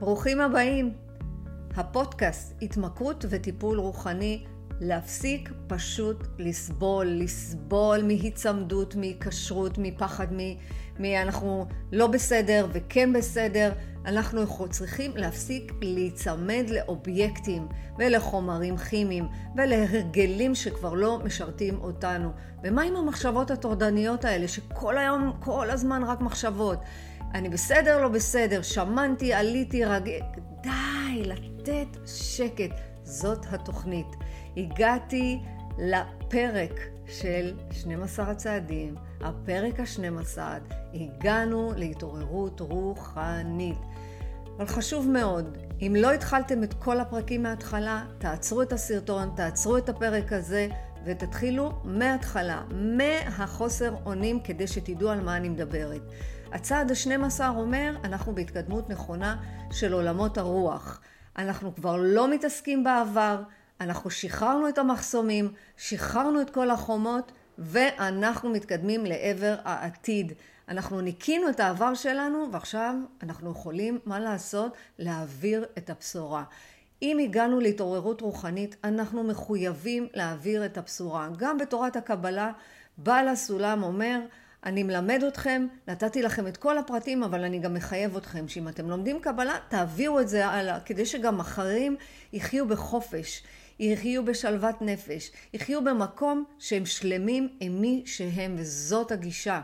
ברוכים הבאים. הפודקאסט התמכרות וטיפול רוחני להפסיק פשוט לסבול, לסבול מהיצמדות, מהיקשרות, מפחד, אנחנו לא בסדר וכן בסדר. אנחנו צריכים להפסיק להיצמד לאובייקטים ולחומרים כימיים ולהרגלים שכבר לא משרתים אותנו. ומה עם המחשבות הטורדניות האלה שכל היום, כל הזמן רק מחשבות? אני בסדר, לא בסדר, שמנתי, עליתי, רגע... די, לתת שקט. זאת התוכנית. הגעתי לפרק של 12 הצעדים, הפרק ה-12, הגענו להתעוררות רוחנית. אבל חשוב מאוד, אם לא התחלתם את כל הפרקים מההתחלה, תעצרו את הסרטון, תעצרו את הפרק הזה ותתחילו מההתחלה, מהחוסר אונים כדי שתדעו על מה אני מדברת. הצעד ה-12 אומר, אנחנו בהתקדמות נכונה של עולמות הרוח. אנחנו כבר לא מתעסקים בעבר, אנחנו שחררנו את המחסומים, שחררנו את כל החומות, ואנחנו מתקדמים לעבר העתיד. אנחנו ניקינו את העבר שלנו, ועכשיו אנחנו יכולים, מה לעשות? להעביר את הבשורה. אם הגענו להתעוררות רוחנית, אנחנו מחויבים להעביר את הבשורה. גם בתורת הקבלה, בעל הסולם אומר, אני מלמד אתכם, נתתי לכם את כל הפרטים, אבל אני גם מחייב אתכם שאם אתם לומדים קבלה, תעבירו את זה הלאה, כדי שגם אחרים יחיו בחופש, יחיו בשלוות נפש, יחיו במקום שהם שלמים עם מי שהם, וזאת הגישה.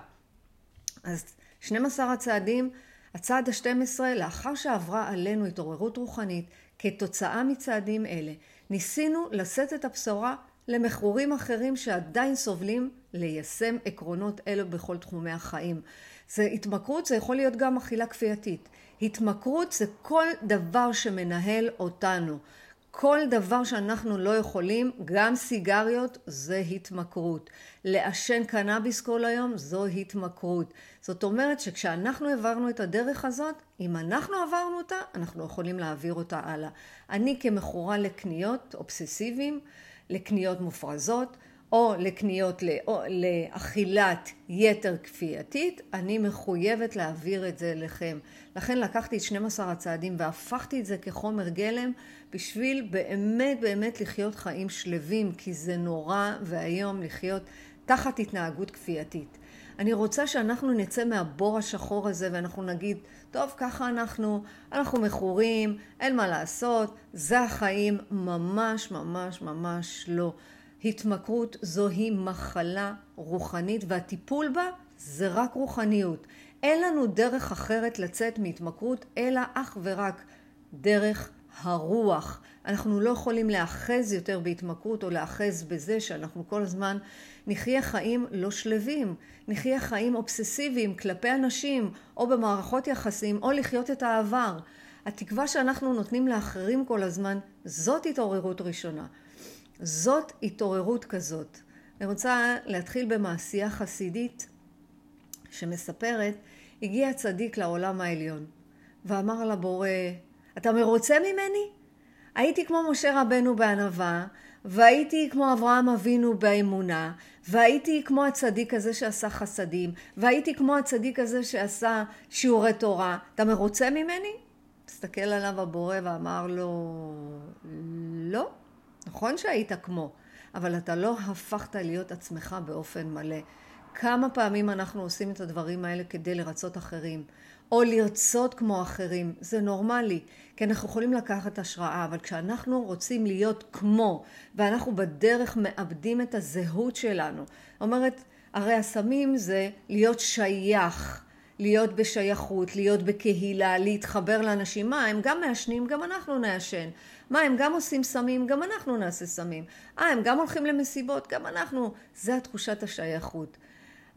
אז 12 הצעדים, הצעד ה-12, לאחר שעברה עלינו התעוררות רוחנית, כתוצאה מצעדים אלה, ניסינו לשאת את הבשורה למכרורים אחרים שעדיין סובלים ליישם עקרונות אלו בכל תחומי החיים. זה התמכרות, זה יכול להיות גם אכילה כפייתית. התמכרות זה כל דבר שמנהל אותנו. כל דבר שאנחנו לא יכולים, גם סיגריות, זה התמכרות. לעשן קנאביס כל היום, זו התמכרות. זאת אומרת שכשאנחנו העברנו את הדרך הזאת, אם אנחנו עברנו אותה, אנחנו יכולים להעביר אותה הלאה. אני כמכורה לקניות אובססיביים, לקניות מופרזות, או לקניות או לאכילת יתר כפייתית, אני מחויבת להעביר את זה אליכם. לכן לקחתי את 12 הצעדים והפכתי את זה כחומר גלם בשביל באמת באמת לחיות חיים שלווים, כי זה נורא ואיום לחיות תחת התנהגות כפייתית. אני רוצה שאנחנו נצא מהבור השחור הזה ואנחנו נגיד, טוב, ככה אנחנו, אנחנו מכורים, אין מה לעשות, זה החיים, ממש ממש ממש לא. התמכרות זוהי מחלה רוחנית והטיפול בה זה רק רוחניות. אין לנו דרך אחרת לצאת מהתמכרות אלא אך ורק דרך הרוח. אנחנו לא יכולים להאחז יותר בהתמכרות או להאחז בזה שאנחנו כל הזמן נחיה חיים לא שלווים, נחיה חיים אובססיביים כלפי אנשים או במערכות יחסים או לחיות את העבר. התקווה שאנחנו נותנים לאחרים כל הזמן, זאת התעוררות ראשונה. זאת התעוררות כזאת. אני רוצה להתחיל במעשייה חסידית שמספרת, הגיע צדיק לעולם העליון ואמר לבורא, אתה מרוצה ממני? הייתי כמו משה רבנו בענווה, והייתי כמו אברהם אבינו באמונה, והייתי כמו הצדיק הזה שעשה חסדים, והייתי כמו הצדיק הזה שעשה שיעורי תורה. אתה מרוצה ממני? הסתכל עליו הבורא ואמר לו, לא. נכון שהיית כמו, אבל אתה לא הפכת להיות עצמך באופן מלא. כמה פעמים אנחנו עושים את הדברים האלה כדי לרצות אחרים, או לרצות כמו אחרים, זה נורמלי, כי אנחנו יכולים לקחת השראה, אבל כשאנחנו רוצים להיות כמו, ואנחנו בדרך מאבדים את הזהות שלנו, אומרת, הרי הסמים זה להיות שייך, להיות בשייכות, להיות בקהילה, להתחבר לאנשים. מה, הם גם מעשנים, גם אנחנו נעשן. מה, הם גם עושים סמים, גם אנחנו נעשה סמים. אה, הם גם הולכים למסיבות, גם אנחנו. זה התחושת השייכות.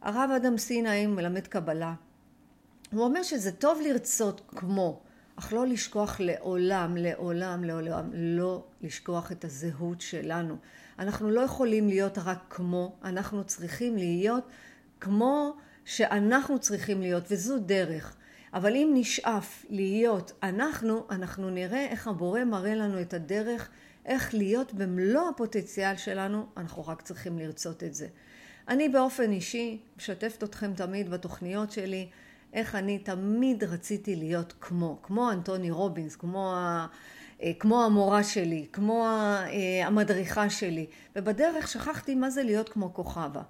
הרב אדם סיני מלמד קבלה. הוא אומר שזה טוב לרצות כמו, אך לא לשכוח לעולם, לעולם, לעולם, לא לשכוח את הזהות שלנו. אנחנו לא יכולים להיות רק כמו, אנחנו צריכים להיות כמו שאנחנו צריכים להיות, וזו דרך. אבל אם נשאף להיות אנחנו, אנחנו נראה איך הבורא מראה לנו את הדרך, איך להיות במלוא הפוטנציאל שלנו, אנחנו רק צריכים לרצות את זה. אני באופן אישי משתפת אתכם תמיד בתוכניות שלי, איך אני תמיד רציתי להיות כמו, כמו אנטוני רובינס, כמו, ה, אה, כמו המורה שלי, כמו אה, המדריכה שלי, ובדרך שכחתי מה זה להיות כמו כוכבה.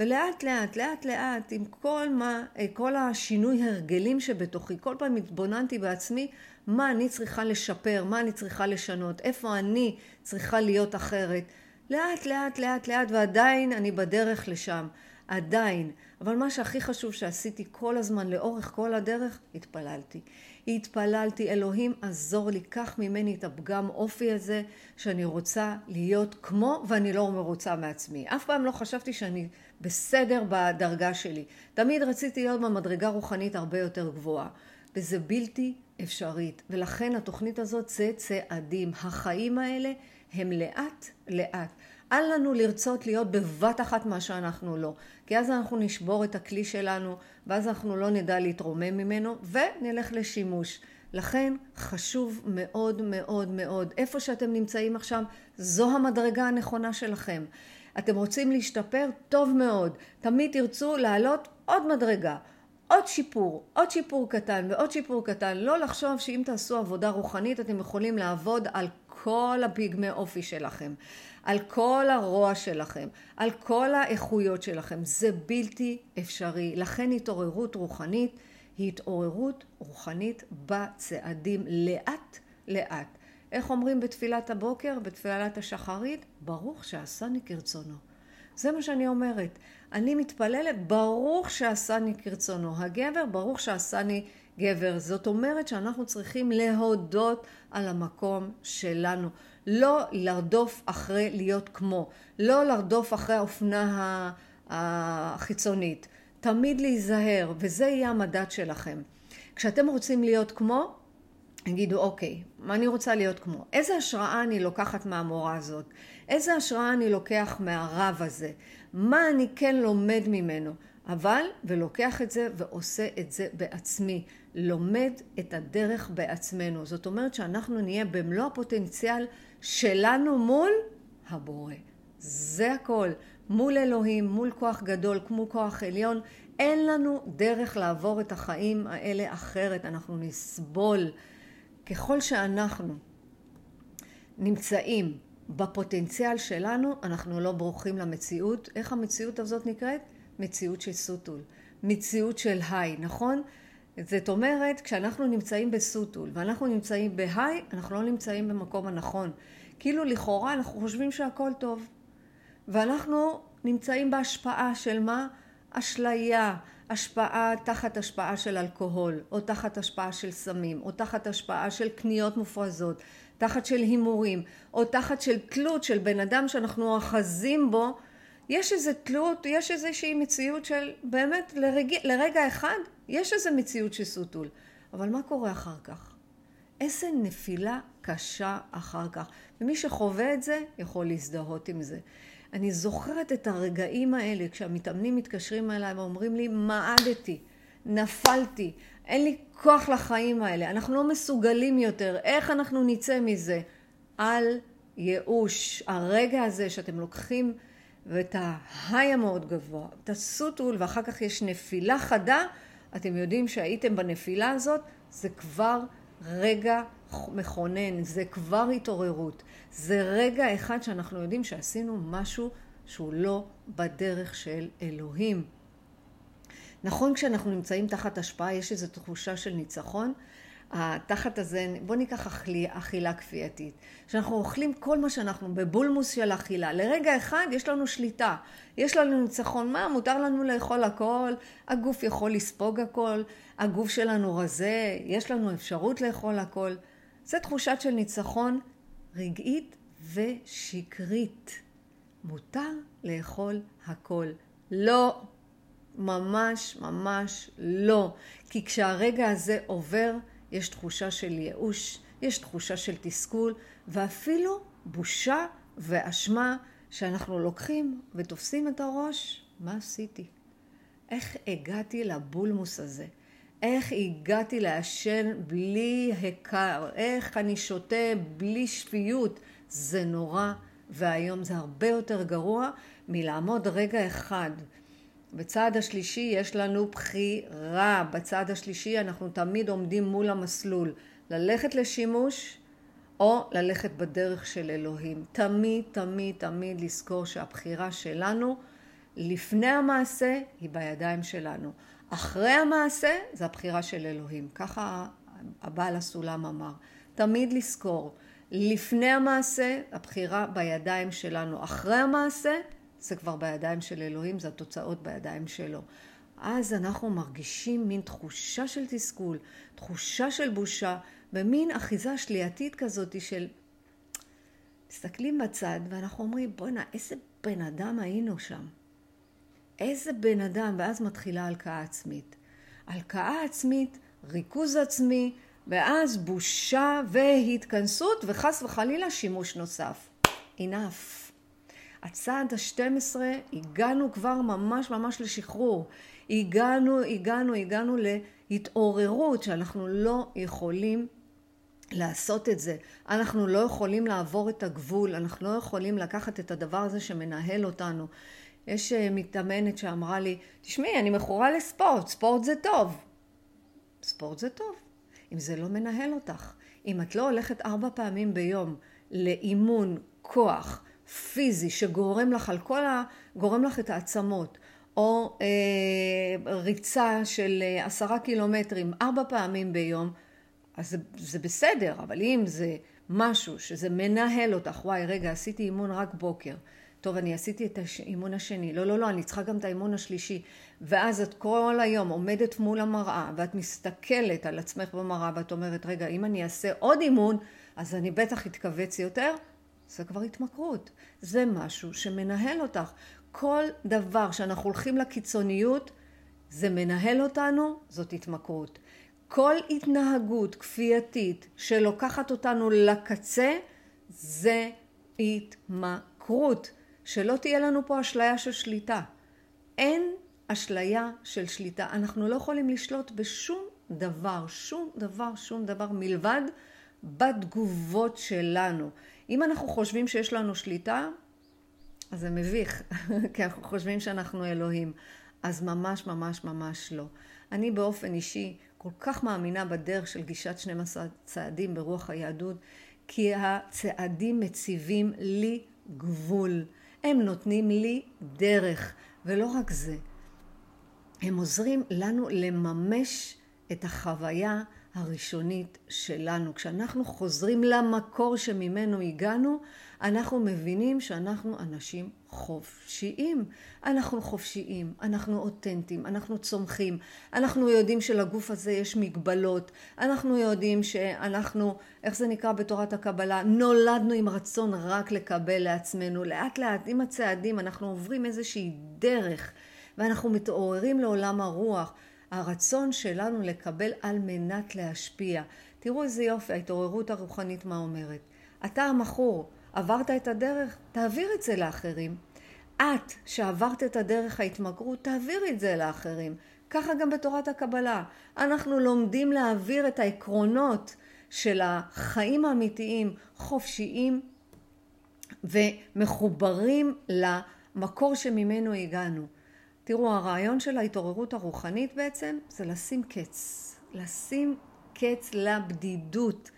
ולאט לאט, לאט לאט, עם כל, מה, אה, כל השינוי הרגלים שבתוכי, כל פעם התבוננתי בעצמי מה אני צריכה לשפר, מה אני צריכה לשנות, איפה אני צריכה להיות אחרת. לאט לאט לאט לאט ועדיין אני בדרך לשם, עדיין. אבל מה שהכי חשוב שעשיתי כל הזמן לאורך כל הדרך, התפללתי. התפללתי, אלוהים עזור לי, קח ממני את הפגם אופי הזה שאני רוצה להיות כמו ואני לא מרוצה מעצמי. אף פעם לא חשבתי שאני בסדר בדרגה שלי. תמיד רציתי להיות במדרגה רוחנית הרבה יותר גבוהה. וזה בלתי אפשרית. ולכן התוכנית הזאת זה צעדים. החיים האלה הם לאט לאט. אל לנו לרצות להיות בבת אחת מה שאנחנו לא. כי אז אנחנו נשבור את הכלי שלנו, ואז אנחנו לא נדע להתרומם ממנו, ונלך לשימוש. לכן חשוב מאוד מאוד מאוד, איפה שאתם נמצאים עכשיו, זו המדרגה הנכונה שלכם. אתם רוצים להשתפר? טוב מאוד. תמיד תרצו לעלות עוד מדרגה. עוד שיפור, עוד שיפור קטן ועוד שיפור קטן. לא לחשוב שאם תעשו עבודה רוחנית אתם יכולים לעבוד על כל הפיגמי אופי שלכם, על כל הרוע שלכם, על כל האיכויות שלכם. זה בלתי אפשרי. לכן התעוררות רוחנית היא התעוררות רוחנית בצעדים לאט לאט. איך אומרים בתפילת הבוקר, בתפילת השחרית? ברוך שעשני כרצונו. זה מה שאני אומרת. אני מתפללת, ברוך שעשני כרצונו. הגבר, ברוך שעשני גבר. זאת אומרת שאנחנו צריכים להודות על המקום שלנו. לא לרדוף אחרי להיות כמו. לא לרדוף אחרי האופנה החיצונית. תמיד להיזהר, וזה יהיה המדד שלכם. כשאתם רוצים להיות כמו, תגידו, אוקיי, מה אני רוצה להיות כמו? איזה השראה אני לוקחת מהמורה הזאת? איזה השראה אני לוקח מהרב הזה? מה אני כן לומד ממנו? אבל, ולוקח את זה ועושה את זה בעצמי. לומד את הדרך בעצמנו. זאת אומרת שאנחנו נהיה במלוא הפוטנציאל שלנו מול הבורא. זה הכל. מול אלוהים, מול כוח גדול, כמו כוח עליון. אין לנו דרך לעבור את החיים האלה אחרת. אנחנו נסבול. ככל שאנחנו נמצאים בפוטנציאל שלנו, אנחנו לא ברוכים למציאות. איך המציאות הזאת נקראת? מציאות של סוטול. מציאות של היי, נכון? זאת אומרת, כשאנחנו נמצאים בסוטול ואנחנו נמצאים בהיי, אנחנו לא נמצאים במקום הנכון. כאילו לכאורה אנחנו חושבים שהכל טוב. ואנחנו נמצאים בהשפעה של מה? אשליה, השפעה תחת השפעה של אלכוהול, או תחת השפעה של סמים, או תחת השפעה של קניות מופרזות, תחת של הימורים, או תחת של תלות של בן אדם שאנחנו אוחזים בו, יש איזו תלות, יש איזושהי מציאות של באמת לרג... לרגע אחד, יש איזו מציאות של סוטול. אבל מה קורה אחר כך? איזה נפילה קשה אחר כך. ומי שחווה את זה, יכול להזדהות עם זה. אני זוכרת את הרגעים האלה כשהמתאמנים מתקשרים אליי ואומרים לי, מעדתי, נפלתי, אין לי כוח לחיים האלה, אנחנו לא מסוגלים יותר, איך אנחנו נצא מזה? אל ייאוש. הרגע הזה שאתם לוקחים ואת ההיי המאוד גבוה, את הסוטול ואחר כך יש נפילה חדה, אתם יודעים שהייתם בנפילה הזאת, זה כבר רגע מכונן, זה כבר התעוררות. זה רגע אחד שאנחנו יודעים שעשינו משהו שהוא לא בדרך של אלוהים. נכון כשאנחנו נמצאים תחת השפעה יש איזו תחושה של ניצחון, התחת הזה, בוא ניקח אכלי, אכילה כפייתית. שאנחנו אוכלים כל מה שאנחנו בבולמוס של אכילה. לרגע אחד יש לנו שליטה, יש לנו ניצחון. מה, מותר לנו לאכול הכל, הגוף יכול לספוג הכל, הגוף שלנו רזה, יש לנו אפשרות לאכול הכל. זו תחושת של ניצחון רגעית ושקרית. מותר לאכול הכל. לא, ממש ממש לא. כי כשהרגע הזה עובר, יש תחושה של ייאוש, יש תחושה של תסכול, ואפילו בושה ואשמה שאנחנו לוקחים ותופסים את הראש, מה עשיתי? איך הגעתי לבולמוס הזה? איך הגעתי לעשן בלי היכר? איך אני שותה בלי שפיות? זה נורא, והיום זה הרבה יותר גרוע מלעמוד רגע אחד בצעד השלישי יש לנו בחירה. בצעד השלישי אנחנו תמיד עומדים מול המסלול. ללכת לשימוש או ללכת בדרך של אלוהים. תמיד, תמיד, תמיד לזכור שהבחירה שלנו לפני המעשה היא בידיים שלנו. אחרי המעשה זה הבחירה של אלוהים. ככה הבעל הסולם אמר. תמיד לזכור, לפני המעשה הבחירה בידיים שלנו. אחרי המעשה זה כבר בידיים של אלוהים, זה התוצאות בידיים שלו. אז אנחנו מרגישים מין תחושה של תסכול, תחושה של בושה, ומין אחיזה שלייתית כזאת של... מסתכלים בצד ואנחנו אומרים, בואנה, איזה בן אדם היינו שם. איזה בן אדם, ואז מתחילה הלקאה עצמית. הלקאה עצמית, ריכוז עצמי, ואז בושה והתכנסות, וחס וחלילה שימוש נוסף. enough. הצעד ה-12, הגענו כבר ממש ממש לשחרור. הגענו, הגענו, הגענו להתעוררות שאנחנו לא יכולים לעשות את זה. אנחנו לא יכולים לעבור את הגבול, אנחנו לא יכולים לקחת את הדבר הזה שמנהל אותנו. יש אה, מתאמנת שאמרה לי, תשמעי, אני מכורה לספורט, ספורט זה טוב. ספורט זה טוב, אם זה לא מנהל אותך. אם את לא הולכת ארבע פעמים ביום לאימון כוח פיזי שגורם לך על כל ה... גורם לך את העצמות, או אה, ריצה של אה, עשרה קילומטרים ארבע פעמים ביום, אז זה, זה בסדר, אבל אם זה משהו שזה מנהל אותך, וואי, רגע, עשיתי אימון רק בוקר. טוב, אני עשיתי את האימון השני. לא, לא, לא, אני צריכה גם את האימון השלישי. ואז את כל היום עומדת מול המראה, ואת מסתכלת על עצמך במראה, ואת אומרת, רגע, אם אני אעשה עוד אימון, אז אני בטח אתכווץ יותר. זה כבר התמכרות. זה משהו שמנהל אותך. כל דבר שאנחנו הולכים לקיצוניות, זה מנהל אותנו, זאת התמכרות. כל התנהגות כפייתית שלוקחת אותנו לקצה, זה התמכרות. שלא תהיה לנו פה אשליה של שליטה. אין אשליה של שליטה. אנחנו לא יכולים לשלוט בשום דבר, שום דבר, שום דבר מלבד בתגובות שלנו. אם אנחנו חושבים שיש לנו שליטה, אז זה מביך, כי אנחנו חושבים שאנחנו אלוהים. אז ממש ממש ממש לא. אני באופן אישי כל כך מאמינה בדרך של גישת 12 צעדים ברוח היהדות, כי הצעדים מציבים לי גבול. הם נותנים לי דרך, ולא רק זה, הם עוזרים לנו לממש את החוויה הראשונית שלנו. כשאנחנו חוזרים למקור שממנו הגענו, אנחנו מבינים שאנחנו אנשים חופשיים. אנחנו חופשיים, אנחנו אותנטיים, אנחנו צומחים, אנחנו יודעים שלגוף הזה יש מגבלות, אנחנו יודעים שאנחנו, איך זה נקרא בתורת הקבלה, נולדנו עם רצון רק לקבל לעצמנו. לאט לאט עם הצעדים אנחנו עוברים איזושהי דרך ואנחנו מתעוררים לעולם הרוח. הרצון שלנו לקבל על מנת להשפיע. תראו איזה יופי, ההתעוררות הרוחנית מה אומרת. אתה המכור, עברת את הדרך, תעביר את זה לאחרים. את, שעברת את הדרך ההתמכרות, תעבירי את זה לאחרים. ככה גם בתורת הקבלה. אנחנו לומדים להעביר את העקרונות של החיים האמיתיים, חופשיים ומחוברים למקור שממנו הגענו. תראו, הרעיון של ההתעוררות הרוחנית בעצם זה לשים קץ. לשים קץ לבדידות.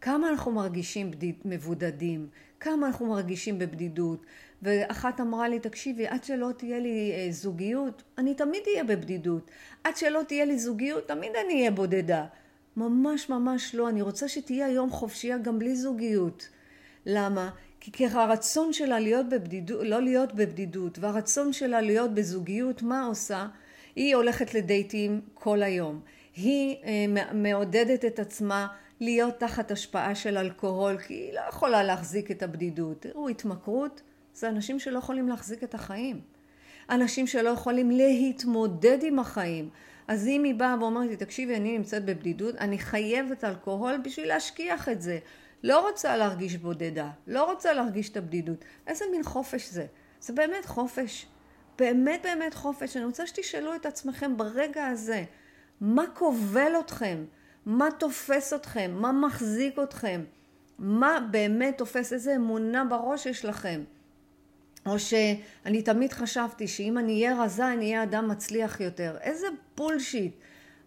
כמה אנחנו מרגישים בדיד, מבודדים, כמה אנחנו מרגישים בבדידות. ואחת אמרה לי, תקשיבי, עד שלא תהיה לי אה, זוגיות, אני תמיד אהיה בבדידות. עד שלא תהיה לי זוגיות, תמיד אני אהיה בודדה. ממש ממש לא, אני רוצה שתהיה היום חופשייה גם בלי זוגיות. למה? כי הרצון שלה להיות בבדידות, לא להיות בבדידות, והרצון שלה להיות בזוגיות, מה עושה? היא הולכת לדייטים כל היום. היא אה, מעודדת את עצמה להיות תחת השפעה של אלכוהול, כי היא לא יכולה להחזיק את הבדידות. תראו, התמכרות זה אנשים שלא יכולים להחזיק את החיים. אנשים שלא יכולים להתמודד עם החיים. אז אם היא באה ואומרת לי, תקשיבי, אני נמצאת בבדידות, אני חייבת אלכוהול בשביל להשכיח את זה. לא רוצה להרגיש בודדה, לא רוצה להרגיש את הבדידות. איזה מין חופש זה? זה באמת חופש. באמת באמת חופש. אני רוצה שתשאלו את עצמכם ברגע הזה, מה כובל אתכם? מה תופס אתכם? מה מחזיק אתכם? מה באמת תופס? איזה אמונה בראש יש לכם? או שאני תמיד חשבתי שאם אני אהיה רזה אני אהיה אדם מצליח יותר. איזה בולשיט.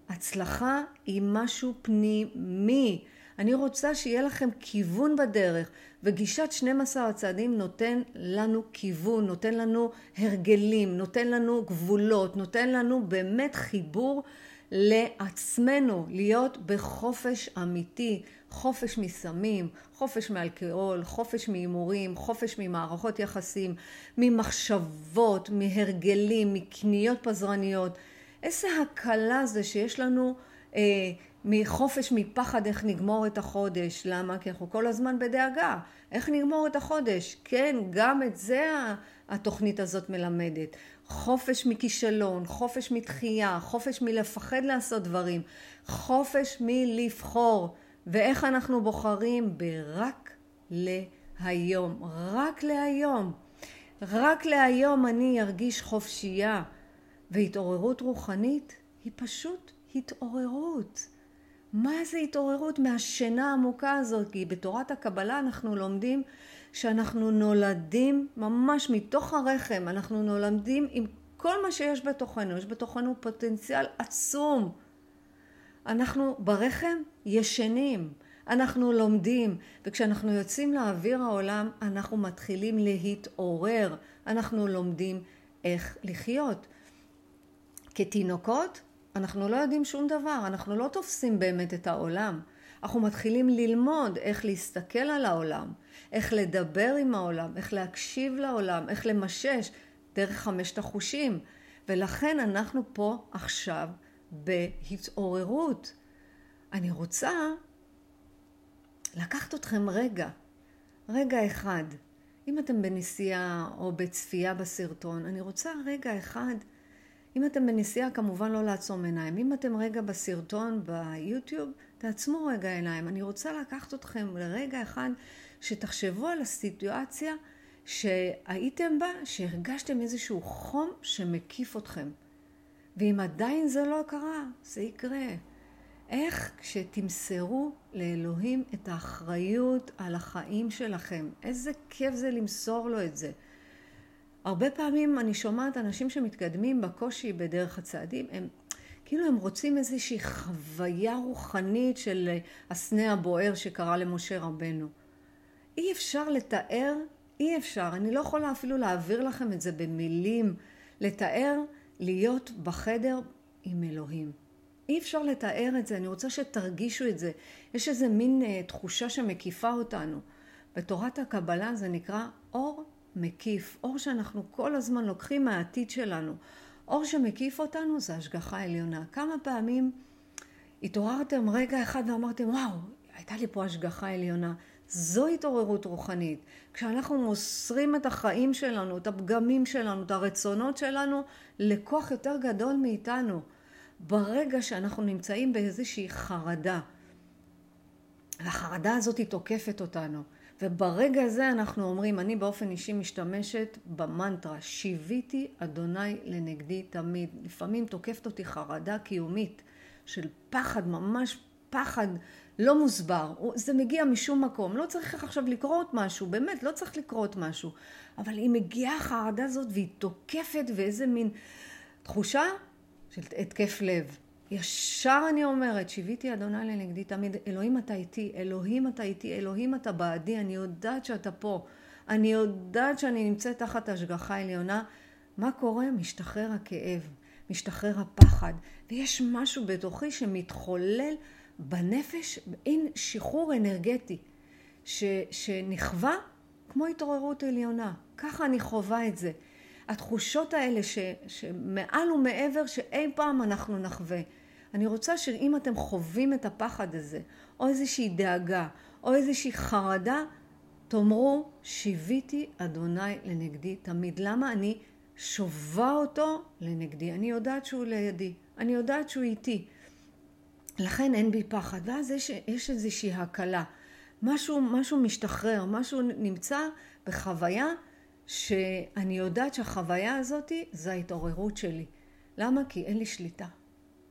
הצלחה היא משהו פנימי. אני רוצה שיהיה לכם כיוון בדרך, וגישת 12 הצעדים נותן לנו כיוון, נותן לנו הרגלים, נותן לנו גבולות, נותן לנו באמת חיבור לעצמנו, להיות בחופש אמיתי, חופש מסמים, חופש מאלכוהול, חופש מהימורים, חופש ממערכות יחסים, ממחשבות, מהרגלים, מקניות פזרניות. איזה הקלה זה שיש לנו אה, מחופש מפחד איך נגמור את החודש. למה? כי אנחנו כל הזמן בדאגה. איך נגמור את החודש? כן, גם את זה התוכנית הזאת מלמדת. חופש מכישלון, חופש מתחייה, חופש מלפחד לעשות דברים, חופש מלבחור. ואיך אנחנו בוחרים? ברק להיום. רק להיום. רק להיום אני ארגיש חופשייה. והתעוררות רוחנית היא פשוט התעוררות. מה זה התעוררות מהשינה העמוקה הזאת? כי בתורת הקבלה אנחנו לומדים שאנחנו נולדים ממש מתוך הרחם, אנחנו נולדים עם כל מה שיש בתוכנו, יש בתוכנו פוטנציאל עצום. אנחנו ברחם ישנים, אנחנו לומדים, וכשאנחנו יוצאים לאוויר העולם אנחנו מתחילים להתעורר, אנחנו לומדים איך לחיות. כתינוקות אנחנו לא יודעים שום דבר, אנחנו לא תופסים באמת את העולם. אנחנו מתחילים ללמוד איך להסתכל על העולם, איך לדבר עם העולם, איך להקשיב לעולם, איך למשש דרך חמשת החושים. ולכן אנחנו פה עכשיו בהתעוררות. אני רוצה לקחת אתכם רגע, רגע אחד. אם אתם בנסיעה או בצפייה בסרטון, אני רוצה רגע אחד אם אתם בנסיעה, כמובן לא לעצום עיניים. אם אתם רגע בסרטון ביוטיוב, תעצמו רגע עיניים. אני רוצה לקחת אתכם לרגע אחד שתחשבו על הסיטואציה שהייתם בה, שהרגשתם איזשהו חום שמקיף אתכם. ואם עדיין זה לא קרה, זה יקרה. איך כשתמסרו לאלוהים את האחריות על החיים שלכם, איזה כיף זה למסור לו את זה. הרבה פעמים אני שומעת אנשים שמתקדמים בקושי בדרך הצעדים, הם כאילו הם רוצים איזושהי חוויה רוחנית של הסנה הבוער שקרה למשה רבנו. אי אפשר לתאר, אי אפשר, אני לא יכולה אפילו להעביר לכם את זה במילים, לתאר להיות בחדר עם אלוהים. אי אפשר לתאר את זה, אני רוצה שתרגישו את זה. יש איזה מין uh, תחושה שמקיפה אותנו. בתורת הקבלה זה נקרא אור מקיף, אור שאנחנו כל הזמן לוקחים מהעתיד שלנו. אור שמקיף אותנו זה השגחה עליונה. כמה פעמים התעוררתם רגע אחד ואמרתם, וואו, הייתה לי פה השגחה עליונה. זו התעוררות רוחנית. כשאנחנו מוסרים את החיים שלנו, את הפגמים שלנו, את הרצונות שלנו, לכוח יותר גדול מאיתנו. ברגע שאנחנו נמצאים באיזושהי חרדה, והחרדה הזאת היא תוקפת אותנו. וברגע הזה אנחנו אומרים, אני באופן אישי משתמשת במנטרה, שיוויתי אדוני לנגדי תמיד. לפעמים תוקפת אותי חרדה קיומית של פחד, ממש פחד לא מוסבר. זה מגיע משום מקום. לא צריך עכשיו לקרות משהו, באמת, לא צריך לקרות משהו. אבל היא מגיעה החרדה הזאת והיא תוקפת ואיזה מין תחושה של התקף לב. ישר אני אומרת, שיוויתי אדוני לנגדי תמיד, אלוהים אתה איתי, אלוהים אתה איתי, אלוהים אתה בעדי, אני יודעת שאתה פה, אני יודעת שאני נמצאת תחת השגחה עליונה. מה קורה? משתחרר הכאב, משתחרר הפחד, ויש משהו בתוכי שמתחולל בנפש, אין שחרור אנרגטי, ש, שנכווה כמו התעוררות עליונה. ככה אני חווה את זה. התחושות האלה ש, שמעל ומעבר שאי פעם אנחנו נחווה. אני רוצה שאם אתם חווים את הפחד הזה, או איזושהי דאגה, או איזושהי חרדה, תאמרו, שיוויתי אדוני לנגדי תמיד. למה אני שובה אותו לנגדי? אני יודעת שהוא לידי, אני יודעת שהוא איתי. לכן אין בי פחד. ואז יש, יש איזושהי הקלה. משהו, משהו משתחרר, משהו נמצא בחוויה שאני יודעת שהחוויה הזאת זה ההתעוררות שלי. למה? כי אין לי שליטה.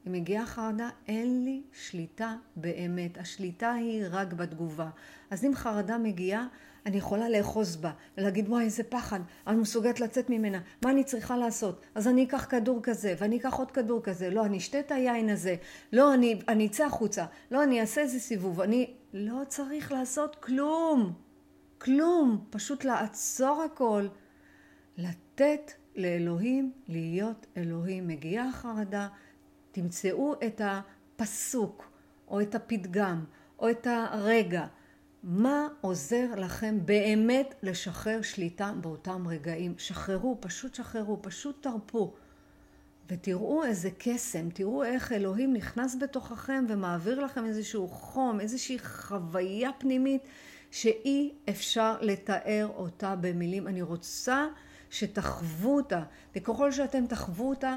אם מגיעה חרדה, אין לי שליטה באמת. השליטה היא רק בתגובה. אז אם חרדה מגיעה, אני יכולה לאחוז בה, ולהגיד וואי איזה פחד, אני מסוגלת לצאת ממנה, מה אני צריכה לעשות? אז אני אקח כדור כזה, ואני אקח עוד כדור כזה, לא, אני אשתה את היין הזה, לא, אני, אני אצא החוצה, לא, אני אעשה איזה סיבוב, אני... לא צריך לעשות כלום, כלום, פשוט לעצור הכל, לתת לאלוהים להיות אלוהים. מגיעה החרדה, תמצאו את הפסוק, או את הפתגם, או את הרגע. מה עוזר לכם באמת לשחרר שליטה באותם רגעים? שחררו, פשוט שחררו, פשוט תרפו. ותראו איזה קסם, תראו איך אלוהים נכנס בתוככם ומעביר לכם איזשהו חום, איזושהי חוויה פנימית שאי אפשר לתאר אותה במילים. אני רוצה שתחוו אותה, וככל שאתם תחוו אותה,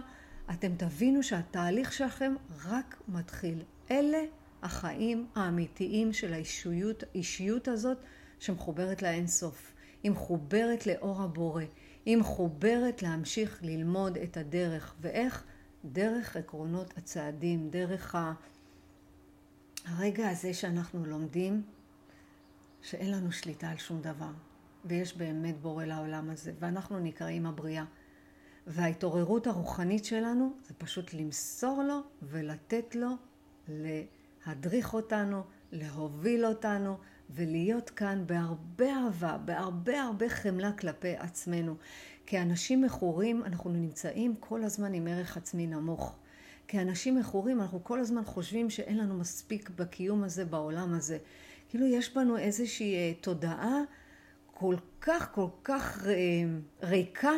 אתם תבינו שהתהליך שלכם רק מתחיל. אלה החיים האמיתיים של האישיות, האישיות הזאת שמחוברת לאינסוף. היא מחוברת לאור הבורא. היא מחוברת להמשיך ללמוד את הדרך. ואיך? דרך עקרונות הצעדים, דרך הרגע הזה שאנחנו לומדים שאין לנו שליטה על שום דבר. ויש באמת בורא לעולם הזה, ואנחנו נקראים הבריאה. וההתעוררות הרוחנית שלנו זה פשוט למסור לו ולתת לו להדריך אותנו, להוביל אותנו ולהיות כאן בהרבה אהבה, בהרבה הרבה חמלה כלפי עצמנו. כאנשים מכורים אנחנו נמצאים כל הזמן עם ערך עצמי נמוך. כאנשים מכורים אנחנו כל הזמן חושבים שאין לנו מספיק בקיום הזה, בעולם הזה. כאילו יש בנו איזושהי אה, תודעה כל כך כל כך אה, ריקה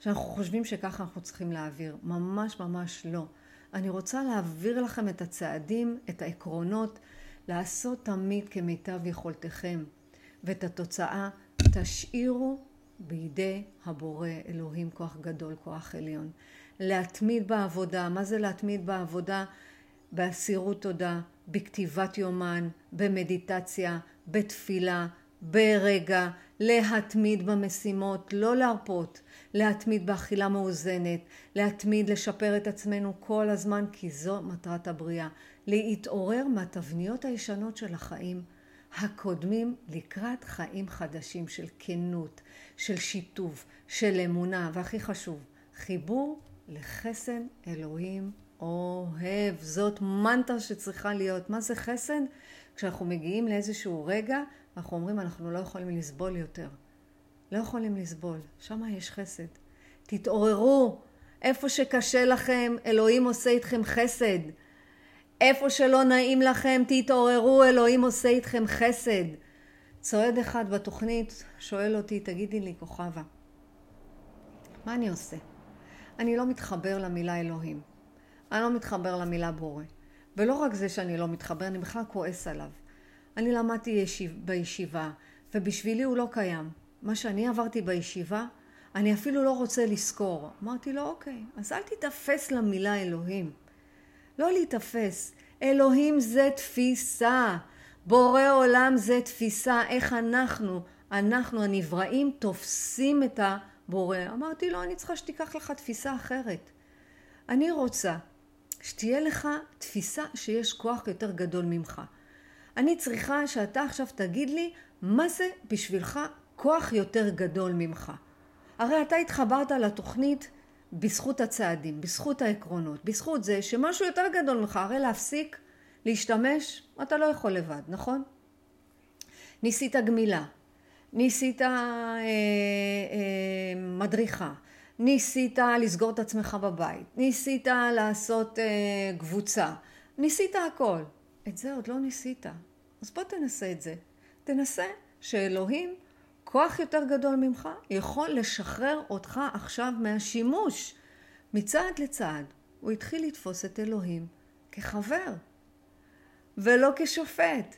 שאנחנו חושבים שככה אנחנו צריכים להעביר. ממש ממש לא. אני רוצה להעביר לכם את הצעדים, את העקרונות, לעשות תמיד כמיטב יכולתכם, ואת התוצאה תשאירו בידי הבורא, אלוהים כוח גדול, כוח עליון. להתמיד בעבודה, מה זה להתמיד בעבודה? באסירות תודה, בכתיבת יומן, במדיטציה, בתפילה, ברגע, להתמיד במשימות, לא להרפות, להתמיד באכילה מאוזנת, להתמיד לשפר את עצמנו כל הזמן, כי זו מטרת הבריאה. להתעורר מהתבניות הישנות של החיים הקודמים לקראת חיים חדשים של כנות, של שיתוף, של אמונה, והכי חשוב, חיבור לחסן אלוהים אוהב. זאת מנטרה שצריכה להיות. מה זה חסן? כשאנחנו מגיעים לאיזשהו רגע, אנחנו אומרים, אנחנו לא יכולים לסבול יותר. לא יכולים לסבול. שם יש חסד. תתעוררו. איפה שקשה לכם, אלוהים עושה איתכם חסד. איפה שלא נעים לכם, תתעוררו, אלוהים עושה איתכם חסד. צועד אחד בתוכנית שואל אותי, תגידי לי, כוכבה, מה אני עושה? אני לא מתחבר למילה אלוהים. אני לא מתחבר למילה בורא. ולא רק זה שאני לא מתחבר, אני בכלל כועס עליו. אני למדתי ישיב, בישיבה, ובשבילי הוא לא קיים. מה שאני עברתי בישיבה, אני אפילו לא רוצה לזכור. אמרתי לו, אוקיי, אז אל תיתפס למילה אלוהים. לא להיתפס. אלוהים זה תפיסה. בורא עולם זה תפיסה. איך אנחנו, אנחנו הנבראים, תופסים את הבורא. אמרתי לו, אני צריכה שתיקח לך תפיסה אחרת. אני רוצה שתהיה לך תפיסה שיש כוח יותר גדול ממך. אני צריכה שאתה עכשיו תגיד לי מה זה בשבילך כוח יותר גדול ממך. הרי אתה התחברת לתוכנית בזכות הצעדים, בזכות העקרונות, בזכות זה שמשהו יותר גדול ממך, הרי להפסיק להשתמש, אתה לא יכול לבד, נכון? ניסית גמילה, ניסית אה, אה, מדריכה, ניסית לסגור את עצמך בבית, ניסית לעשות אה, קבוצה, ניסית הכל. את זה עוד לא ניסית. אז בוא תנסה את זה. תנסה שאלוהים, כוח יותר גדול ממך, יכול לשחרר אותך עכשיו מהשימוש. מצעד לצעד, הוא התחיל לתפוס את אלוהים כחבר, ולא כשופט.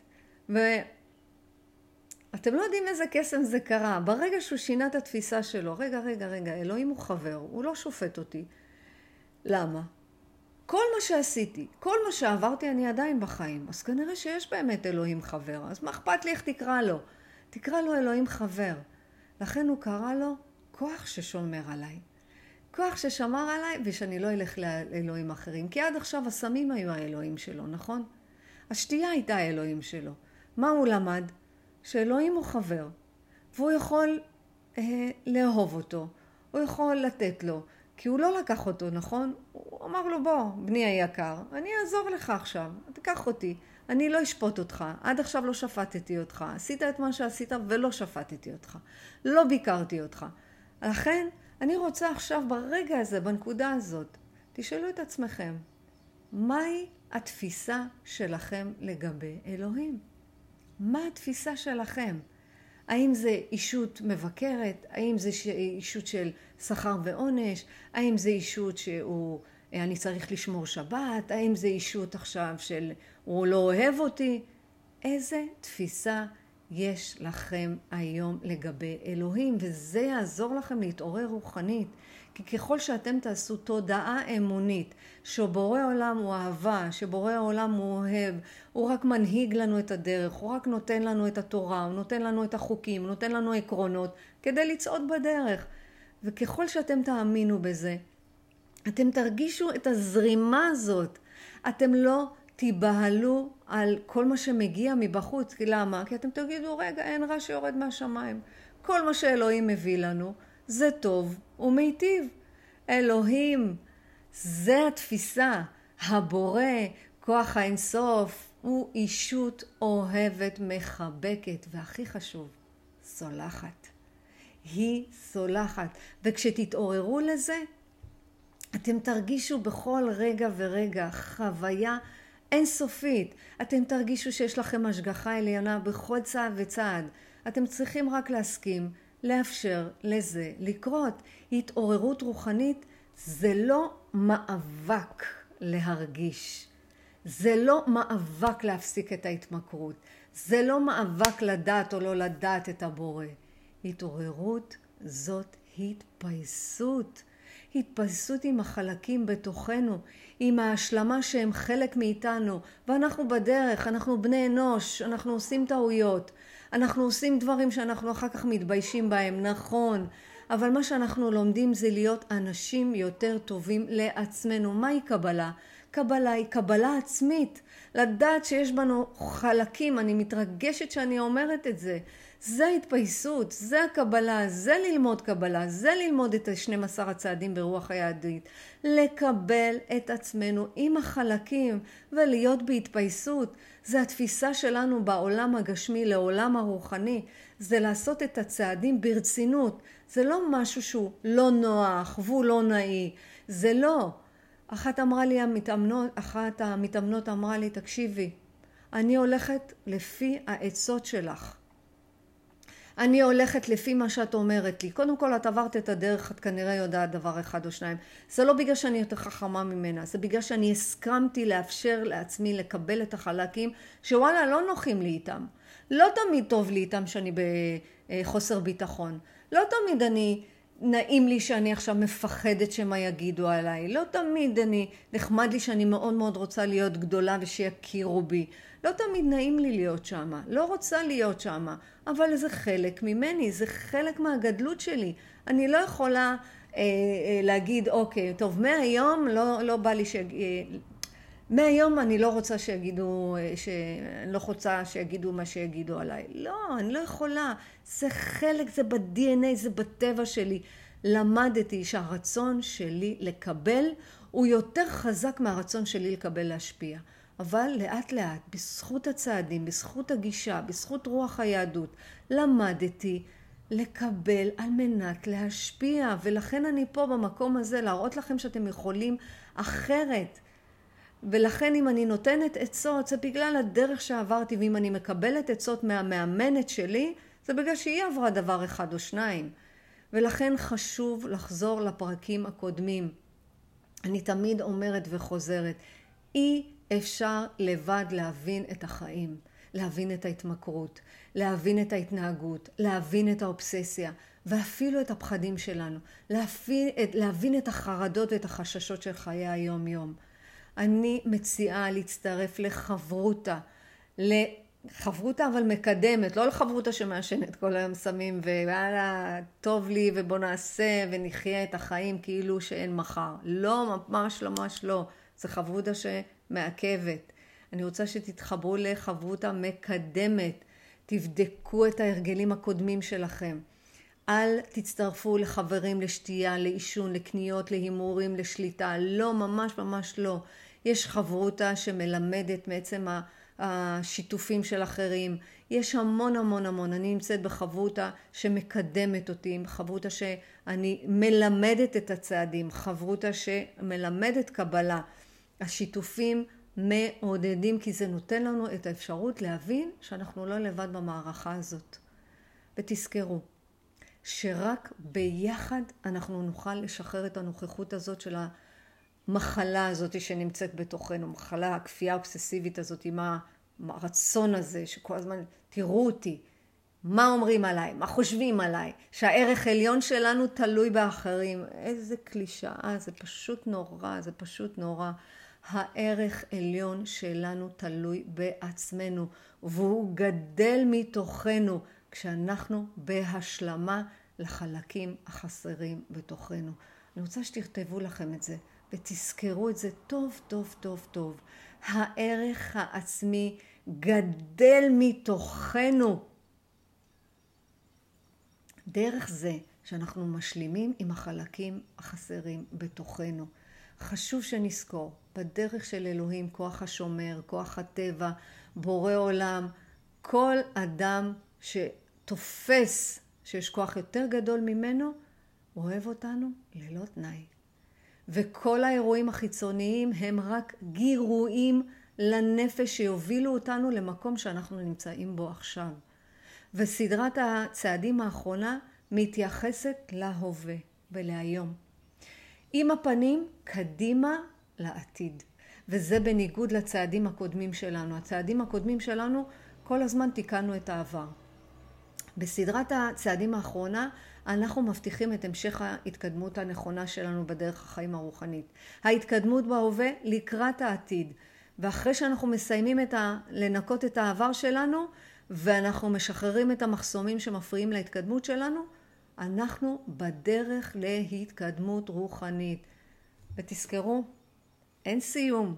ואתם לא יודעים איזה קסם זה קרה. ברגע שהוא שינה את התפיסה שלו, רגע, רגע, רגע, אלוהים הוא חבר, הוא לא שופט אותי. למה? כל מה שעשיתי, כל מה שעברתי, אני עדיין בחיים. אז כנראה שיש באמת אלוהים חבר. אז מה אכפת לי איך תקרא לו? תקרא לו אלוהים חבר. לכן הוא קרא לו כוח ששומר עליי. כוח ששמר עליי ושאני לא אלך לאלוהים אחרים. כי עד עכשיו הסמים היו האלוהים שלו, נכון? השתייה הייתה האלוהים שלו. מה הוא למד? שאלוהים הוא חבר, והוא יכול אה, לאהוב אותו, הוא יכול לתת לו, כי הוא לא לקח אותו, נכון? הוא אמר לו, בוא, בני היקר, אני אעזור לך עכשיו, תיקח אותי, אני לא אשפוט אותך, עד עכשיו לא שפטתי אותך, עשית את מה שעשית ולא שפטתי אותך, לא ביקרתי אותך. לכן, אני רוצה עכשיו, ברגע הזה, בנקודה הזאת, תשאלו את עצמכם, מהי התפיסה שלכם לגבי אלוהים? מה התפיסה שלכם? האם זה אישות מבקרת? האם זה אישות של שכר ועונש? האם זה אישות שהוא, אני צריך לשמור שבת? האם זה אישות עכשיו של הוא לא אוהב אותי? איזה תפיסה יש לכם היום לגבי אלוהים? וזה יעזור לכם להתעורר רוחנית. כי ככל שאתם תעשו תודעה אמונית שבורא עולם הוא אהבה, שבורא עולם הוא אוהב, הוא רק מנהיג לנו את הדרך, הוא רק נותן לנו את התורה, הוא נותן לנו את החוקים, הוא נותן לנו עקרונות כדי לצעוד בדרך. וככל שאתם תאמינו בזה, אתם תרגישו את הזרימה הזאת. אתם לא תיבהלו על כל מה שמגיע מבחוץ. כי למה? כי אתם תגידו, רגע, אין רע שיורד מהשמיים. כל מה שאלוהים מביא לנו, זה טוב ומיטיב. אלוהים, זה התפיסה. הבורא, כוח האינסוף, הוא אישות אוהבת, מחבקת, והכי חשוב, סולחת. היא סולחת. וכשתתעוררו לזה, אתם תרגישו בכל רגע ורגע חוויה אינסופית. אתם תרגישו שיש לכם השגחה עליונה בכל צעד וצעד. אתם צריכים רק להסכים לאפשר לזה לקרות. התעוררות רוחנית זה לא מאבק להרגיש. זה לא מאבק להפסיק את ההתמכרות. זה לא מאבק לדעת או לא לדעת את הבורא. התעוררות זאת התפייסות. התפייסות עם החלקים בתוכנו, עם ההשלמה שהם חלק מאיתנו, ואנחנו בדרך, אנחנו בני אנוש, אנחנו עושים טעויות, אנחנו עושים דברים שאנחנו אחר כך מתביישים בהם, נכון, אבל מה שאנחנו לומדים זה להיות אנשים יותר טובים לעצמנו. מהי קבלה? קבלה היא קבלה עצמית. לדעת שיש בנו חלקים, אני מתרגשת שאני אומרת את זה. זה התפייסות, זה הקבלה, זה ללמוד קבלה, זה ללמוד את ה-12 הצעדים ברוח היהדית. לקבל את עצמנו עם החלקים ולהיות בהתפייסות. זה התפיסה שלנו בעולם הגשמי לעולם הרוחני. זה לעשות את הצעדים ברצינות. זה לא משהו שהוא לא נוח והוא לא נאי. זה לא. אחת אמרה לי המתאמנות, אחת המתאמנות אמרה לי, תקשיבי, אני הולכת לפי העצות שלך. אני הולכת לפי מה שאת אומרת לי. קודם כל, את עברת את הדרך, את כנראה יודעת דבר אחד או שניים. זה לא בגלל שאני יותר חכמה ממנה, זה בגלל שאני הסכמתי לאפשר לעצמי לקבל את החלקים שוואלה, לא נוחים לי איתם. לא תמיד טוב לי איתם שאני בחוסר ביטחון. לא תמיד אני, נעים לי שאני עכשיו מפחדת שמה יגידו עליי. לא תמיד אני, נחמד לי שאני מאוד מאוד רוצה להיות גדולה ושיכירו בי. לא תמיד נעים לי להיות שמה, לא רוצה להיות שמה, אבל זה חלק ממני, זה חלק מהגדלות שלי. אני לא יכולה אה, אה, להגיד, אוקיי, טוב, מהיום לא, לא בא לי ש... אה, מהיום אני לא רוצה שיגידו, אה, ש... אני לא רוצה שיגידו מה שיגידו עליי. לא, אני לא יכולה. זה חלק, זה ב-DNA, זה בטבע שלי. למדתי שהרצון שלי לקבל הוא יותר חזק מהרצון שלי לקבל להשפיע. אבל לאט לאט, בזכות הצעדים, בזכות הגישה, בזכות רוח היהדות, למדתי לקבל על מנת להשפיע. ולכן אני פה במקום הזה, להראות לכם שאתם יכולים אחרת. ולכן אם אני נותנת עצות, זה בגלל הדרך שעברתי, ואם אני מקבלת עצות מהמאמנת שלי, זה בגלל שהיא עברה דבר אחד או שניים. ולכן חשוב לחזור לפרקים הקודמים. אני תמיד אומרת וחוזרת, אי אפשר לבד להבין את החיים, להבין את ההתמכרות, להבין את ההתנהגות, להבין את האובססיה, ואפילו את הפחדים שלנו, להבין, להבין את החרדות ואת החששות של חיי היום יום. אני מציעה להצטרף לחברותה, חברותה אבל מקדמת, לא לחברותה שמעשנת כל היום סמים ויאללה, טוב לי ובוא נעשה ונחיה את החיים כאילו שאין מחר. לא, ממש ממש לא. זה חברותה שמעכבת. אני רוצה שתתחברו לחברותה מקדמת. תבדקו את ההרגלים הקודמים שלכם. אל תצטרפו לחברים לשתייה, לעישון, לקניות, להימורים, לשליטה. לא, ממש ממש לא. יש חברותה שמלמדת מעצם השיתופים של אחרים. יש המון המון המון. אני נמצאת בחברותה שמקדמת אותי, חברותה שאני מלמדת את הצעדים, חברותה שמלמדת קבלה. השיתופים מעודדים כי זה נותן לנו את האפשרות להבין שאנחנו לא לבד במערכה הזאת. ותזכרו, שרק ביחד אנחנו נוכל לשחרר את הנוכחות הזאת של המחלה הזאת שנמצאת בתוכנו, מחלה הכפייה האובססיבית הזאת עם הרצון הזה שכל הזמן תראו אותי, מה אומרים עליי, מה חושבים עליי, שהערך עליון שלנו תלוי באחרים, איזה קלישאה, זה פשוט נורא, זה פשוט נורא. הערך עליון שלנו תלוי בעצמנו, והוא גדל מתוכנו כשאנחנו בהשלמה לחלקים החסרים בתוכנו. אני רוצה שתכתבו לכם את זה ותזכרו את זה טוב טוב טוב טוב. הערך העצמי גדל מתוכנו. דרך זה שאנחנו משלימים עם החלקים החסרים בתוכנו. חשוב שנזכור, בדרך של אלוהים, כוח השומר, כוח הטבע, בורא עולם, כל אדם שתופס שיש כוח יותר גדול ממנו, אוהב אותנו ללא תנאי. וכל האירועים החיצוניים הם רק גירויים לנפש שיובילו אותנו למקום שאנחנו נמצאים בו עכשיו. וסדרת הצעדים האחרונה מתייחסת להווה ולהיום. עם הפנים קדימה לעתיד. וזה בניגוד לצעדים הקודמים שלנו. הצעדים הקודמים שלנו, כל הזמן תיקנו את העבר. בסדרת הצעדים האחרונה, אנחנו מבטיחים את המשך ההתקדמות הנכונה שלנו בדרך החיים הרוחנית. ההתקדמות בהווה לקראת העתיד. ואחרי שאנחנו מסיימים את ה... לנקות את העבר שלנו, ואנחנו משחררים את המחסומים שמפריעים להתקדמות שלנו, אנחנו בדרך להתקדמות רוחנית. ותזכרו, אין סיום.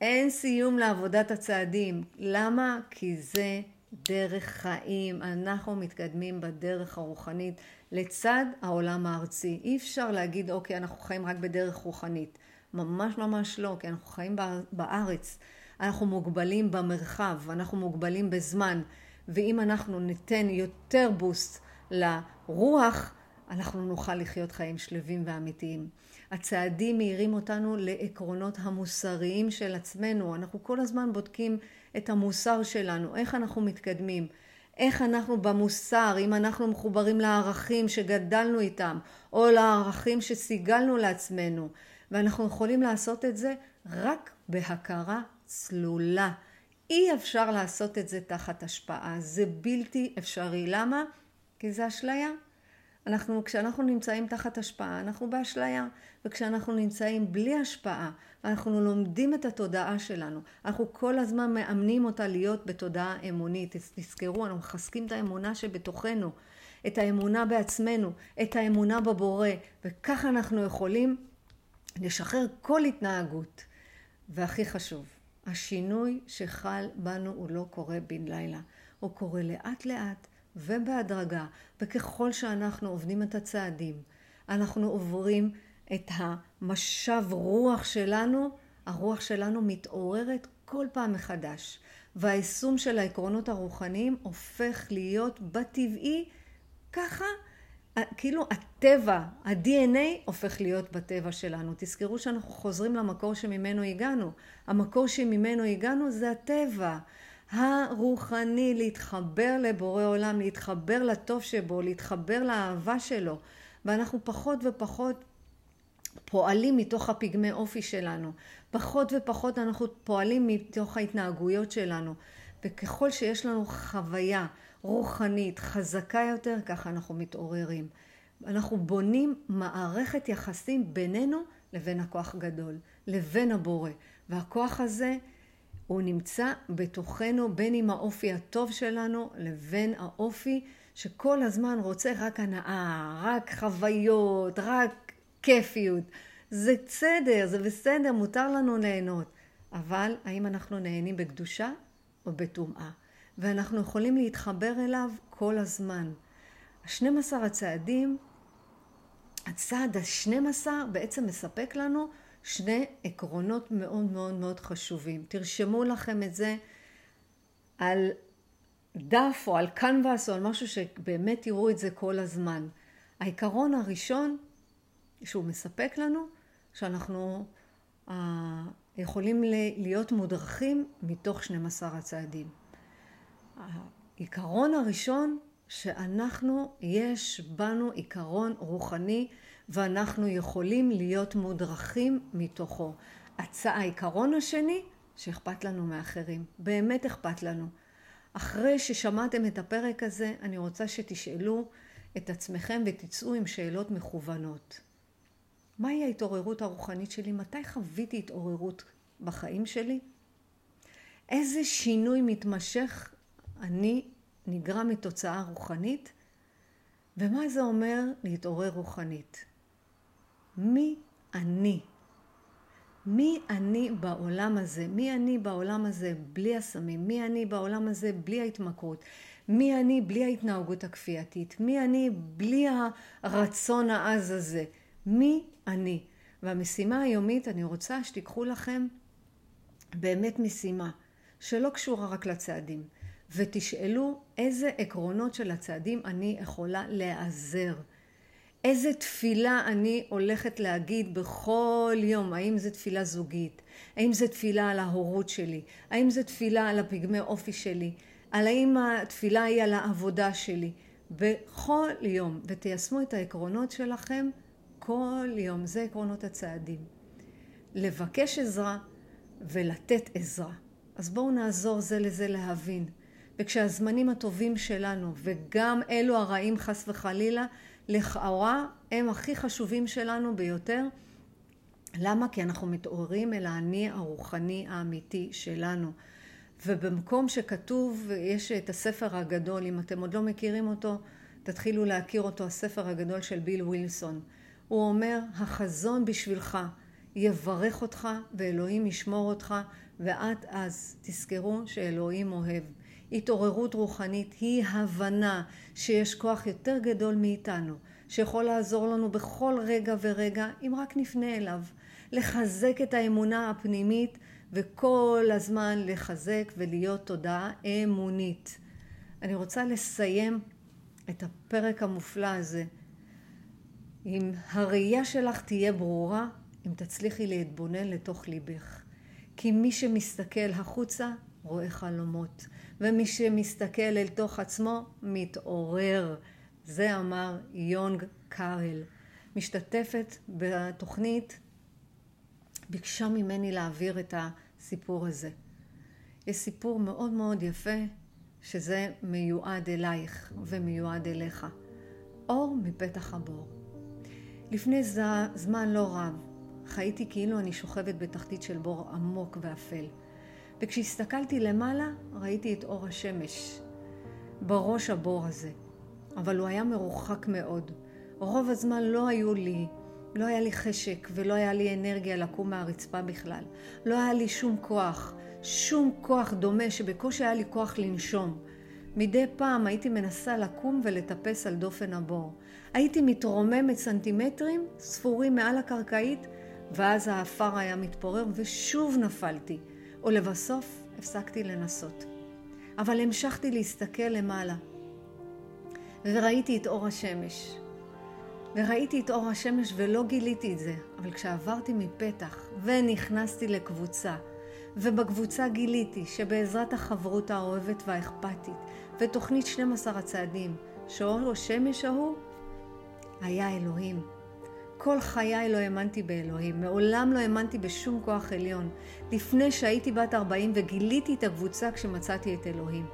אין סיום לעבודת הצעדים. למה? כי זה דרך חיים. אנחנו מתקדמים בדרך הרוחנית לצד העולם הארצי. אי אפשר להגיד, אוקיי, אנחנו חיים רק בדרך רוחנית. ממש ממש לא, כי אנחנו חיים בארץ. אנחנו מוגבלים במרחב, אנחנו מוגבלים בזמן. ואם אנחנו ניתן יותר בוסט לרוח, אנחנו נוכל לחיות חיים שלווים ואמיתיים. הצעדים מאירים אותנו לעקרונות המוסריים של עצמנו. אנחנו כל הזמן בודקים את המוסר שלנו, איך אנחנו מתקדמים, איך אנחנו במוסר, אם אנחנו מחוברים לערכים שגדלנו איתם, או לערכים שסיגלנו לעצמנו. ואנחנו יכולים לעשות את זה רק בהכרה צלולה. אי אפשר לעשות את זה תחת השפעה, זה בלתי אפשרי. למה? כי זה אשליה. אנחנו, כשאנחנו נמצאים תחת השפעה, אנחנו באשליה. וכשאנחנו נמצאים בלי השפעה, אנחנו לומדים את התודעה שלנו, אנחנו כל הזמן מאמנים אותה להיות בתודעה אמונית. תזכרו, אנחנו מחזקים את האמונה שבתוכנו, את האמונה בעצמנו, את האמונה בבורא, וככה אנחנו יכולים לשחרר כל התנהגות. והכי חשוב, השינוי שחל בנו הוא לא קורה בן לילה, הוא קורה לאט לאט ובהדרגה, וככל שאנחנו עובדים את הצעדים, אנחנו עוברים את המשב רוח שלנו, הרוח שלנו מתעוררת כל פעם מחדש. והיישום של העקרונות הרוחניים הופך להיות בטבעי ככה, כאילו הטבע, ה-DNA הופך להיות בטבע שלנו. תזכרו שאנחנו חוזרים למקור שממנו הגענו. המקור שממנו הגענו זה הטבע. הרוחני, להתחבר לבורא עולם, להתחבר לטוב שבו, להתחבר לאהבה שלו. ואנחנו פחות ופחות פועלים מתוך הפגמי אופי שלנו. פחות ופחות אנחנו פועלים מתוך ההתנהגויות שלנו. וככל שיש לנו חוויה רוחנית חזקה יותר, ככה אנחנו מתעוררים. אנחנו בונים מערכת יחסים בינינו לבין הכוח גדול, לבין הבורא. והכוח הזה הוא נמצא בתוכנו בין עם האופי הטוב שלנו לבין האופי שכל הזמן רוצה רק הנאה, רק חוויות, רק כיפיות. זה בסדר, זה בסדר, מותר לנו ליהנות. אבל האם אנחנו נהנים בקדושה או בטומאה? ואנחנו יכולים להתחבר אליו כל הזמן. ה-12 הצעדים, הצעד ה-12 בעצם מספק לנו שני עקרונות מאוד מאוד מאוד חשובים. תרשמו לכם את זה על דף או על קנבס או על משהו שבאמת תראו את זה כל הזמן. העיקרון הראשון שהוא מספק לנו, שאנחנו uh, יכולים להיות מודרכים מתוך 12 הצעדים. העיקרון הראשון שאנחנו, יש בנו עיקרון רוחני ואנחנו יכולים להיות מודרכים מתוכו. העיקרון השני, שאכפת לנו מאחרים. באמת אכפת לנו. אחרי ששמעתם את הפרק הזה, אני רוצה שתשאלו את עצמכם ותצאו עם שאלות מכוונות. מהי ההתעוררות הרוחנית שלי? מתי חוויתי התעוררות בחיים שלי? איזה שינוי מתמשך אני נגרם מתוצאה רוחנית? ומה זה אומר להתעורר רוחנית? מי אני? מי אני בעולם הזה? מי אני בעולם הזה בלי הסמים? מי אני בעולם הזה בלי ההתמכרות? מי אני בלי ההתנהגות הכפייתית? מי אני בלי הרצון העז הזה? מי אני? והמשימה היומית, אני רוצה שתיקחו לכם באמת משימה שלא קשורה רק לצעדים, ותשאלו איזה עקרונות של הצעדים אני יכולה להיעזר. איזה תפילה אני הולכת להגיד בכל יום, האם זו תפילה זוגית, האם זו תפילה על ההורות שלי, האם זו תפילה על הפגמי אופי שלי, על האם התפילה היא על העבודה שלי, בכל יום, ותיישמו את העקרונות שלכם כל יום, זה עקרונות הצעדים. לבקש עזרה ולתת עזרה. אז בואו נעזור זה לזה להבין. וכשהזמנים הטובים שלנו, וגם אלו הרעים חס וחלילה, לכאורה הם הכי חשובים שלנו ביותר. למה? כי אנחנו מתעוררים אל האני הרוחני האמיתי שלנו. ובמקום שכתוב, יש את הספר הגדול, אם אתם עוד לא מכירים אותו, תתחילו להכיר אותו, הספר הגדול של ביל ווילסון. הוא אומר, החזון בשבילך יברך אותך ואלוהים ישמור אותך, ועד אז תזכרו שאלוהים אוהב. התעוררות רוחנית היא הבנה שיש כוח יותר גדול מאיתנו, שיכול לעזור לנו בכל רגע ורגע, אם רק נפנה אליו. לחזק את האמונה הפנימית וכל הזמן לחזק ולהיות תודעה אמונית. אני רוצה לסיים את הפרק המופלא הזה. אם הראייה שלך תהיה ברורה, אם תצליחי להתבונן לתוך ליבך. כי מי שמסתכל החוצה רואה חלומות. ומי שמסתכל אל תוך עצמו מתעורר. זה אמר יונג קארל. משתתפת בתוכנית ביקשה ממני להעביר את הסיפור הזה. יש סיפור מאוד מאוד יפה שזה מיועד אלייך ומיועד אליך. אור מפתח הבור. לפני זמן לא רב חייתי כאילו אני שוכבת בתחתית של בור עמוק ואפל. וכשהסתכלתי למעלה, ראיתי את אור השמש בראש הבור הזה. אבל הוא היה מרוחק מאוד. רוב הזמן לא היו לי, לא היה לי חשק ולא היה לי אנרגיה לקום מהרצפה בכלל. לא היה לי שום כוח, שום כוח דומה שבקושי היה לי כוח לנשום. מדי פעם הייתי מנסה לקום ולטפס על דופן הבור. הייתי מתרוממת סנטימטרים ספורים מעל הקרקעית, ואז האפר היה מתפורר ושוב נפלתי. ולבסוף הפסקתי לנסות. אבל המשכתי להסתכל למעלה, וראיתי את אור השמש. וראיתי את אור השמש ולא גיליתי את זה, אבל כשעברתי מפתח ונכנסתי לקבוצה, ובקבוצה גיליתי שבעזרת החברות האוהבת והאכפתית ותוכנית 12 הצעדים, שאור השמש ההוא היה אלוהים. כל חיי לא האמנתי באלוהים, מעולם לא האמנתי בשום כוח עליון. לפני שהייתי בת 40 וגיליתי את הקבוצה כשמצאתי את אלוהים.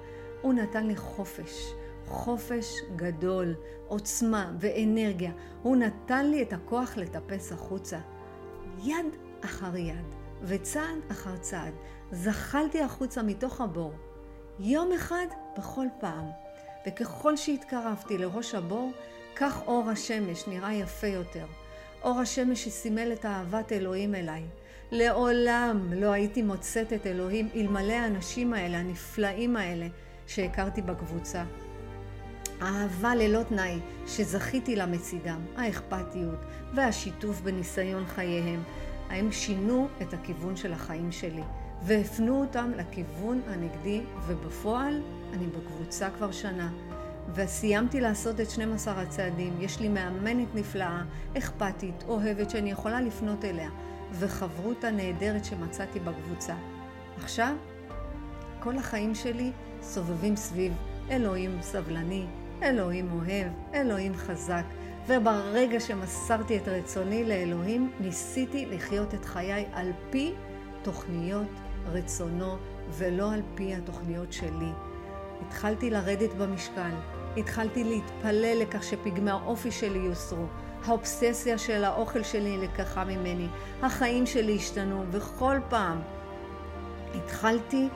הוא נתן לי חופש, חופש גדול, עוצמה ואנרגיה. הוא נתן לי את הכוח לטפס החוצה. יד אחר יד, וצעד אחר צעד, זחלתי החוצה מתוך הבור. יום אחד בכל פעם. וככל שהתקרבתי לראש הבור, כך אור השמש נראה יפה יותר. אור השמש שסימל את אהבת אלוהים אליי. לעולם לא הייתי מוצאת את אלוהים אלמלא האנשים האלה, הנפלאים האלה, שהכרתי בקבוצה. אהבה ללא תנאי שזכיתי לה מצידם, האכפתיות והשיתוף בניסיון חייהם, הם שינו את הכיוון של החיים שלי והפנו אותם לכיוון הנגדי ובפועל אני בקבוצה כבר שנה וסיימתי לעשות את 12 הצעדים. יש לי מאמנת נפלאה, אכפתית, אוהבת, שאני יכולה לפנות אליה, וחברותה נהדרת שמצאתי בקבוצה. עכשיו, כל החיים שלי סובבים סביב אלוהים סבלני, אלוהים אוהב, אלוהים חזק. וברגע שמסרתי את רצוני לאלוהים, ניסיתי לחיות את חיי על פי תוכניות רצונו, ולא על פי התוכניות שלי. התחלתי לרדת במשקל, התחלתי להתפלל לכך שפגמי האופי שלי יוסרו. האובססיה של האוכל שלי לקחה ממני, החיים שלי השתנו, וכל פעם התחלתי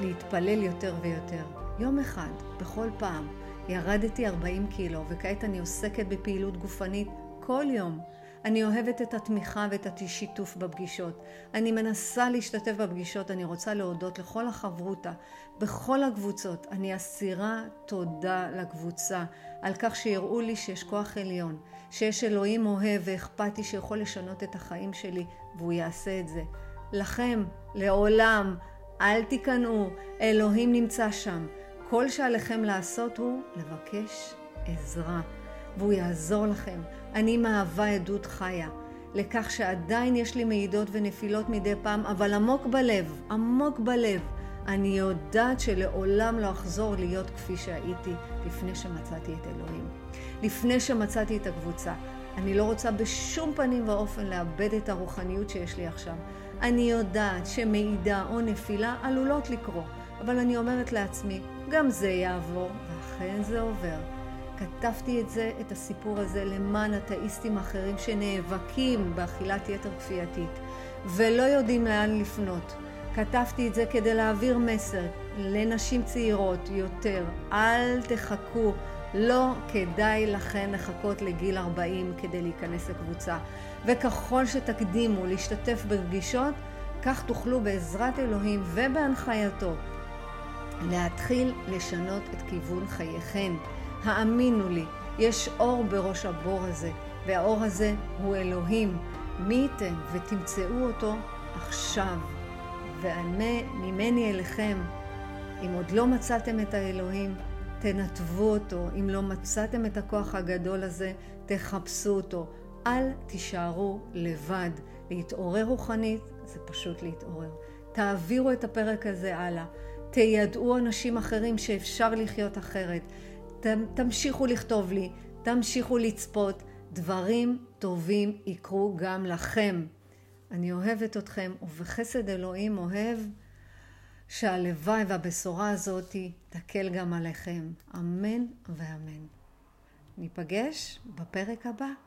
להתפלל יותר ויותר. יום אחד, בכל פעם, ירדתי 40 קילו, וכעת אני עוסקת בפעילות גופנית כל יום. אני אוהבת את התמיכה ואת השיתוף בפגישות. אני מנסה להשתתף בפגישות, אני רוצה להודות לכל החברותה, בכל הקבוצות. אני אסירה תודה לקבוצה על כך שיראו לי שיש כוח עליון, שיש אלוהים אוהב ואכפתי שיכול לשנות את החיים שלי, והוא יעשה את זה. לכם, לעולם, אל תיכנעו, אלוהים נמצא שם. כל שעליכם לעשות הוא לבקש עזרה, והוא יעזור לכם. אני מהווה עדות חיה לכך שעדיין יש לי מעידות ונפילות מדי פעם, אבל עמוק בלב, עמוק בלב, אני יודעת שלעולם לא אחזור להיות כפי שהייתי לפני שמצאתי את אלוהים. לפני שמצאתי את הקבוצה. אני לא רוצה בשום פנים ואופן לאבד את הרוחניות שיש לי עכשיו. אני יודעת שמעידה או נפילה עלולות לקרות, אבל אני אומרת לעצמי, גם זה יעבור, ואכן זה עובר. כתבתי את זה, את הסיפור הזה, למען אתאיסטים אחרים שנאבקים באכילת יתר כפייתית ולא יודעים לאן לפנות. כתבתי את זה כדי להעביר מסר לנשים צעירות יותר, אל תחכו, לא כדאי לכן לחכות לגיל 40 כדי להיכנס לקבוצה. וככל שתקדימו להשתתף בפגישות, כך תוכלו בעזרת אלוהים ובהנחייתו להתחיל לשנות את כיוון חייכן. האמינו לי, יש אור בראש הבור הזה, והאור הזה הוא אלוהים. מי ייתן ותמצאו אותו עכשיו. וממני אליכם, אם עוד לא מצאתם את האלוהים, תנתבו אותו. אם לא מצאתם את הכוח הגדול הזה, תחפשו אותו. אל תישארו לבד. להתעורר רוחנית זה פשוט להתעורר. תעבירו את הפרק הזה הלאה. תיידעו אנשים אחרים שאפשר לחיות אחרת. תמשיכו לכתוב לי, תמשיכו לצפות, דברים טובים יקרו גם לכם. אני אוהבת אתכם, ובחסד אלוהים אוהב שהלוואי והבשורה הזאת תקל גם עליכם. אמן ואמן. ניפגש בפרק הבא.